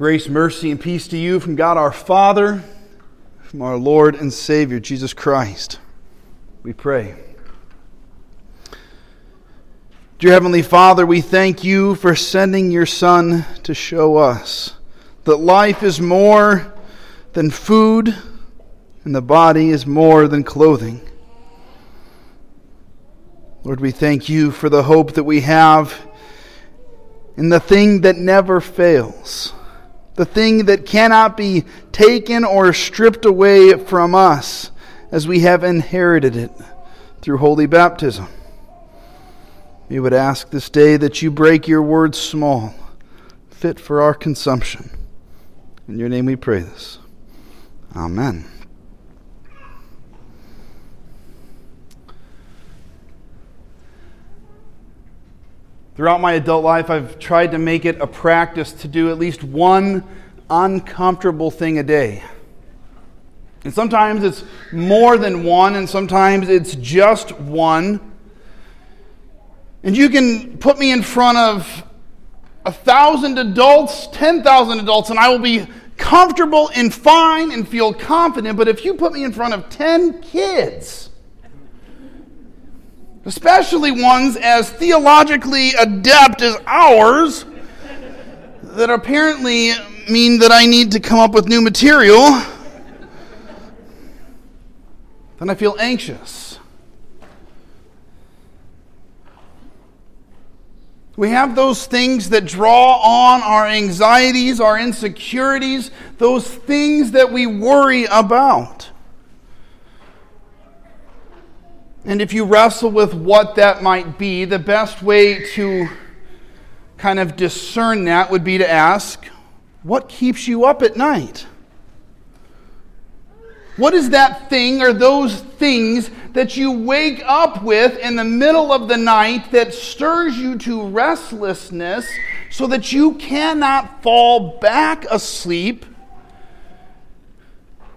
Grace, mercy, and peace to you from God our Father, from our Lord and Savior, Jesus Christ. We pray. Dear Heavenly Father, we thank you for sending your Son to show us that life is more than food and the body is more than clothing. Lord, we thank you for the hope that we have in the thing that never fails the thing that cannot be taken or stripped away from us as we have inherited it through holy baptism. We would ask this day that you break your word small, fit for our consumption. In your name we pray this. Amen. Throughout my adult life, I've tried to make it a practice to do at least one uncomfortable thing a day. And sometimes it's more than one, and sometimes it's just one. And you can put me in front of a thousand adults, 10,000 adults, and I will be comfortable and fine and feel confident. But if you put me in front of 10 kids, especially ones as theologically adept as ours, that apparently mean that I need to come up with new material, then I feel anxious. We have those things that draw on our anxieties, our insecurities, those things that we worry about. And if you wrestle with what that might be, the best way to kind of discern that would be to ask, what keeps you up at night? What is that thing or those things that you wake up with in the middle of the night that stirs you to restlessness so that you cannot fall back asleep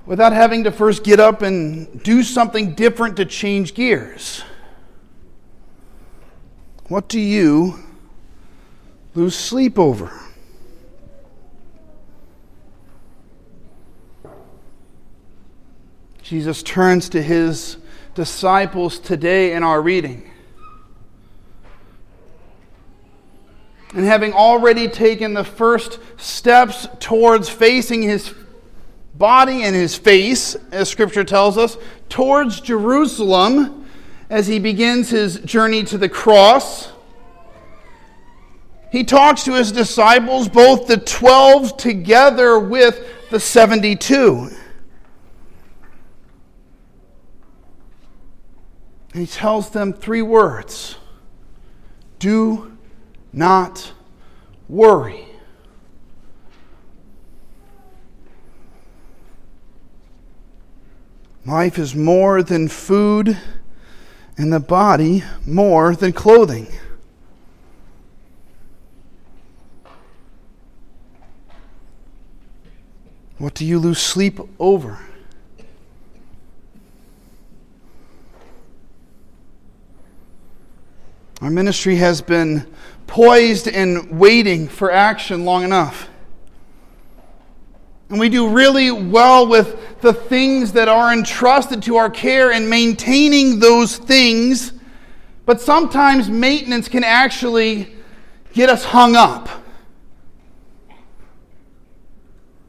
without having to first get up and do something different to change gears? What do you lose sleep over? Jesus turns to his disciples today in our reading. And having already taken the first steps towards facing his body and his face, as Scripture tells us, towards Jerusalem as he begins his journey to the cross. He talks to his disciples, both the 12 together with the 72. And he tells them three words Do not worry. Life is more than food, and the body more than clothing. What do you lose sleep over? Our ministry has been poised and waiting for action long enough. And we do really well with the things that are entrusted to our care and maintaining those things. But sometimes maintenance can actually get us hung up.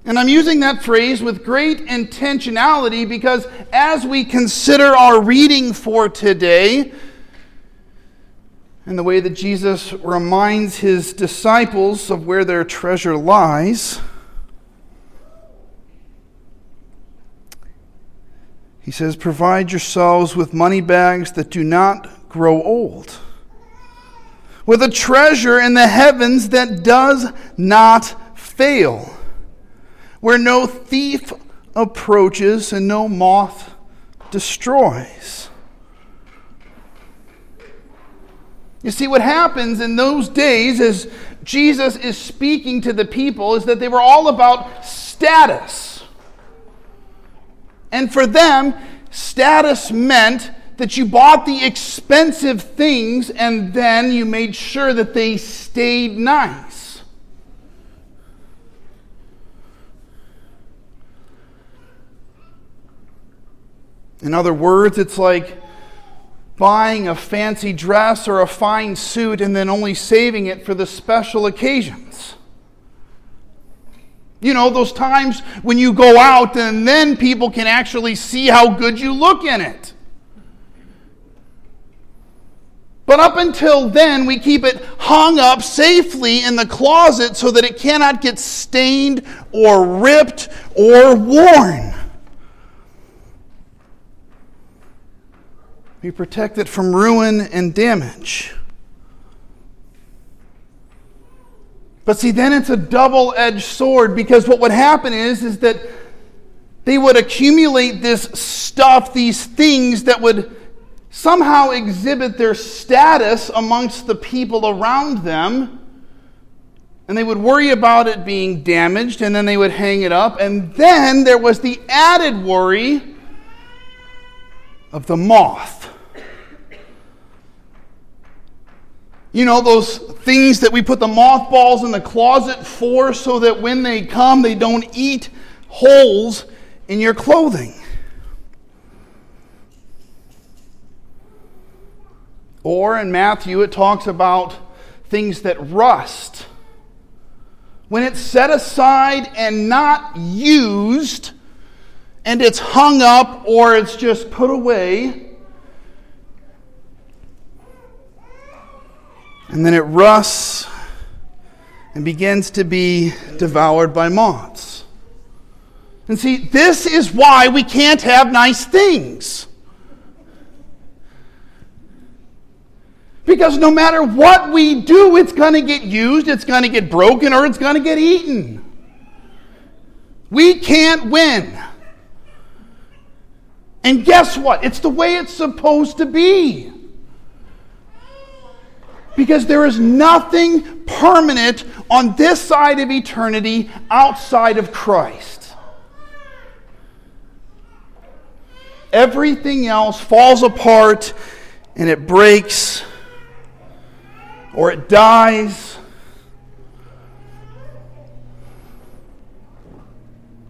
And I'm using that phrase with great intentionality because as we consider our reading for today, and the way that Jesus reminds his disciples of where their treasure lies. He says, Provide yourselves with money bags that do not grow old, with a treasure in the heavens that does not fail, where no thief approaches and no moth destroys. You see, what happens in those days as Jesus is speaking to the people is that they were all about status. And for them, status meant that you bought the expensive things and then you made sure that they stayed nice. In other words, it's like buying a fancy dress or a fine suit and then only saving it for the special occasions. You know, those times when you go out and then people can actually see how good you look in it. But up until then, we keep it hung up safely in the closet so that it cannot get stained or ripped or worn. We protect it from ruin and damage. But see, then it's a double edged sword because what would happen is, is that they would accumulate this stuff, these things that would somehow exhibit their status amongst the people around them. And they would worry about it being damaged, and then they would hang it up. And then there was the added worry of the moth. You know, those things that we put the mothballs in the closet for so that when they come, they don't eat holes in your clothing. Or in Matthew, it talks about things that rust. When it's set aside and not used, and it's hung up or it's just put away, and then it rusts and begins to be devoured by moths. And see, this is why we can't have nice things. Because no matter what we do, it's going to get used, it's going to get broken, or it's going to get eaten. We can't win. And guess what? It's the way it's supposed to be. Because there is nothing permanent on this side of eternity outside of Christ. Everything else falls apart and it breaks or it dies.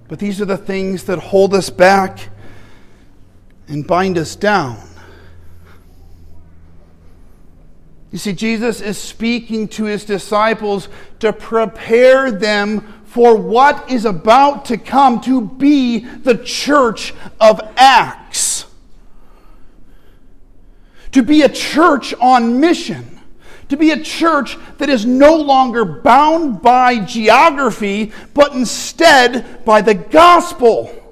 But these are the things that hold us back and bind us down. You see, Jesus is speaking to his disciples to prepare them for what is about to come to be the church of Acts. To be a church on mission to be a church that is no longer bound by geography, but instead by the gospel.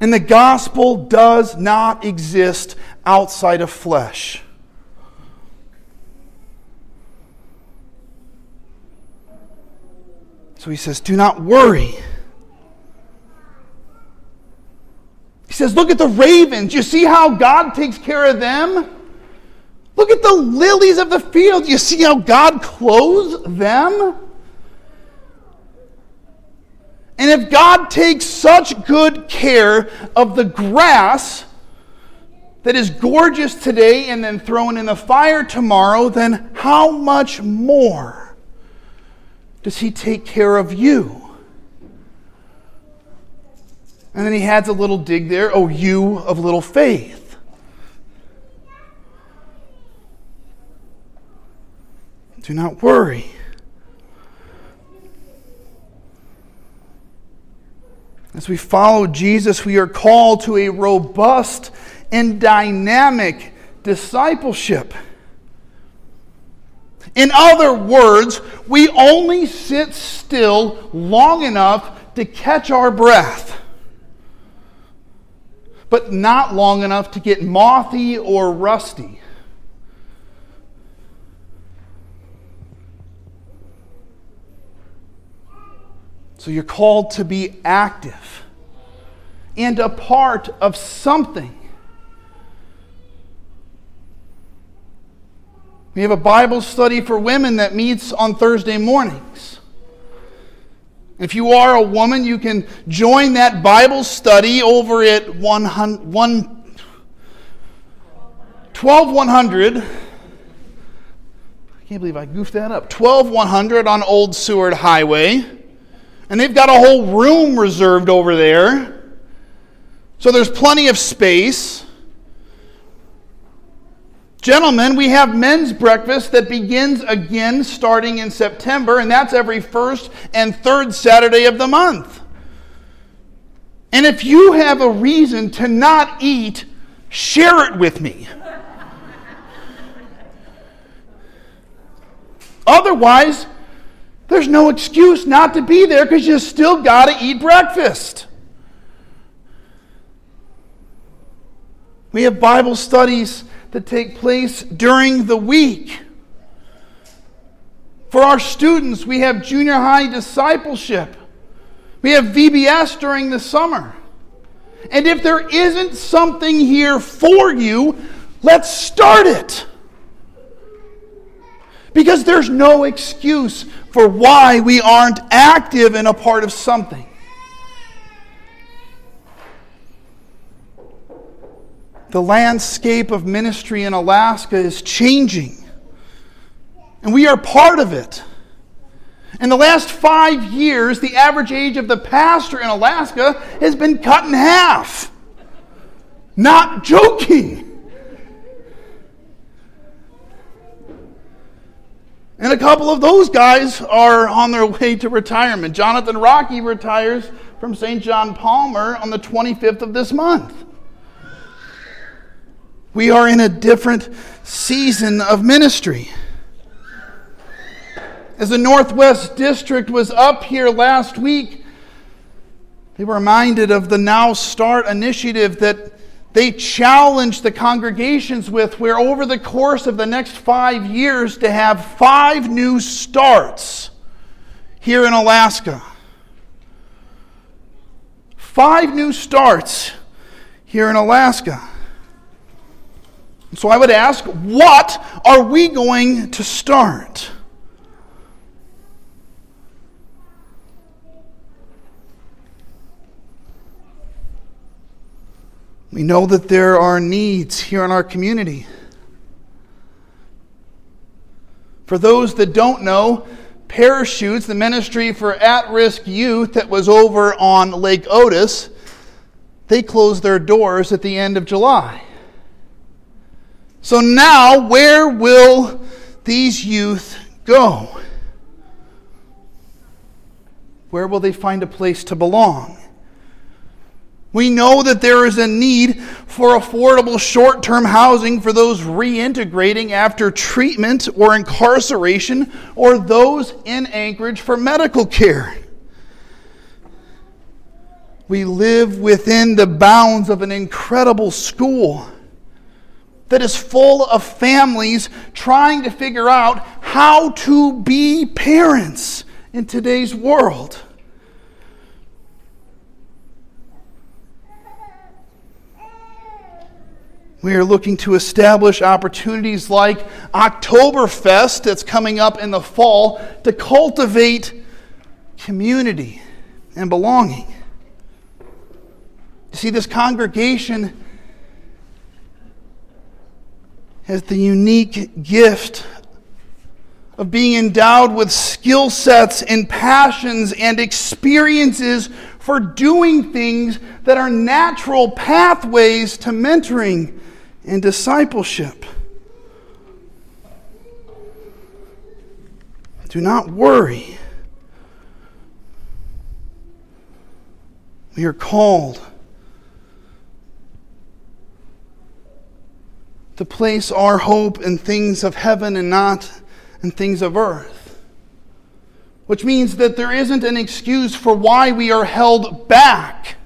And the gospel does not exist outside of flesh. So he says, Do not worry. He says, Look at the ravens. You see how God takes care of them? Look at the lilies of the field. You see how God clothes them? And if God takes such good care of the grass that is gorgeous today and then thrown in the fire tomorrow, then how much more does He take care of you? And then he adds a little dig there, oh, you of little faith. Do not worry. As we follow Jesus, we are called to a robust and dynamic discipleship. In other words, we only sit still long enough to catch our breath, but not long enough to get mothy or rusty. So you're called to be active and a part of something. We have a Bible study for women that meets on Thursday mornings. If you are a woman, you can join that Bible study over at 12100. I can't believe I goofed that up. 12100 on Old Seward Highway. And they've got a whole room reserved over there. So there's plenty of space. Gentlemen, we have men's breakfast that begins again starting in September, and that's every first and third Saturday of the month. And if you have a reason to not eat, share it with me. Otherwise, there's no excuse not to be there because you still got to eat breakfast. We have Bible studies that take place during the week. For our students, we have junior high discipleship. We have VBS during the summer. And if there isn't something here for you, let's start it. Because there's no excuse for why we aren't active and a part of something. The landscape of ministry in Alaska is changing, and we are part of it. In the last five years, the average age of the pastor in Alaska has been cut in half. Not joking. And a couple of those guys are on their way to retirement. Jonathan Rocky retires from St. John Palmer on the 25th of this month. We are in a different season of ministry. As the Northwest District was up here last week, they were reminded of the Now Start initiative that they challenged the congregations with, where over the course of the next five years, to have five new starts here in Alaska. Five new starts here in Alaska. So I would ask, what are we going to start? We know that there are needs here in our community. For those that don't know, Parachutes, the ministry for at risk youth that was over on Lake Otis, they closed their doors at the end of July. So now, where will these youth go? Where will they find a place to belong? We know that there is a need for affordable short term housing for those reintegrating after treatment or incarceration or those in Anchorage for medical care. We live within the bounds of an incredible school that is full of families trying to figure out how to be parents in today's world. We are looking to establish opportunities like Oktoberfest that's coming up in the fall to cultivate community and belonging. You see, this congregation has the unique gift of being endowed with skill sets and passions and experiences for doing things that are natural pathways to mentoring and discipleship. Do not worry. We are called to place our hope in things of heaven and not in things of earth. Which means that there isn't an excuse for why we are held back.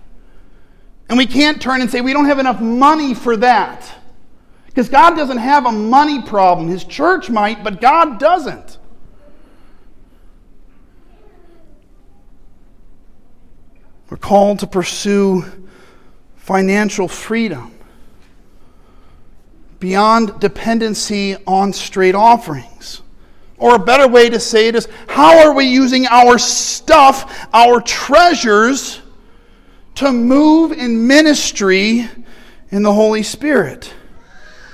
And we can't turn and say, we don't have enough money for that. Because God doesn't have a money problem. His church might, but God doesn't. We're called to pursue financial freedom beyond dependency on straight offerings. Or a better way to say it is how are we using our stuff, our treasures, to move in ministry in the Holy Spirit?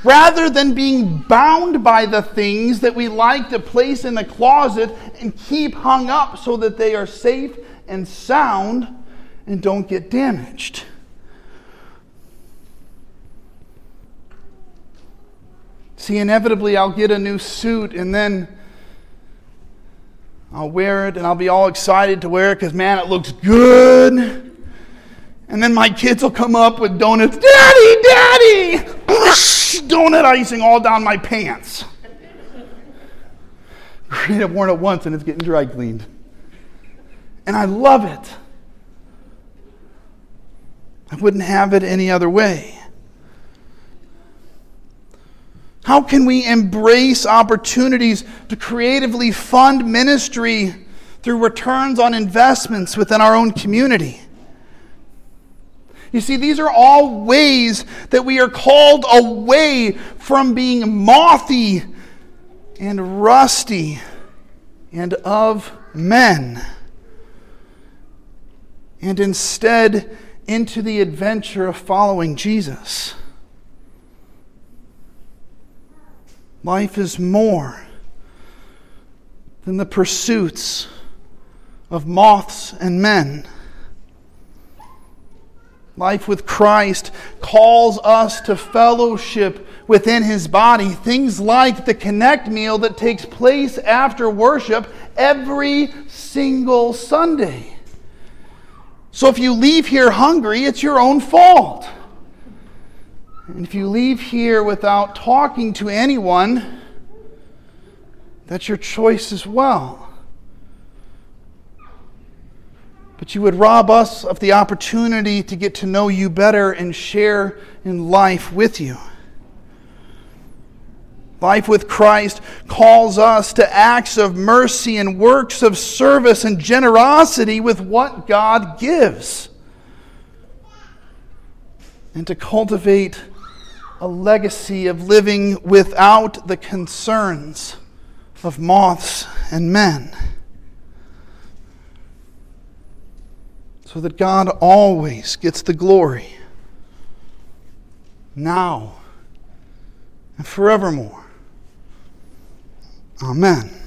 Rather than being bound by the things that we like to place in the closet and keep hung up so that they are safe and sound and don't get damaged. See, inevitably, I'll get a new suit and then I'll wear it and I'll be all excited to wear it because, man, it looks good. And then my kids will come up with donuts. Daddy, Daddy! Donut icing all down my pants. Great, I've worn it once and it's getting dry cleaned. And I love it. I wouldn't have it any other way. How can we embrace opportunities to creatively fund ministry through returns on investments within our own community? You see, these are all ways that we are called away from being mothy and rusty and of men, and instead into the adventure of following Jesus. Life is more than the pursuits of moths and men. Life with Christ calls us to fellowship within his body. Things like the connect meal that takes place after worship every single Sunday. So if you leave here hungry, it's your own fault. And if you leave here without talking to anyone, that's your choice as well. But you would rob us of the opportunity to get to know you better and share in life with you. Life with Christ calls us to acts of mercy and works of service and generosity with what God gives. And to cultivate a legacy of living without the concerns of moths and men. So that God always gets the glory, now and forevermore. Amen.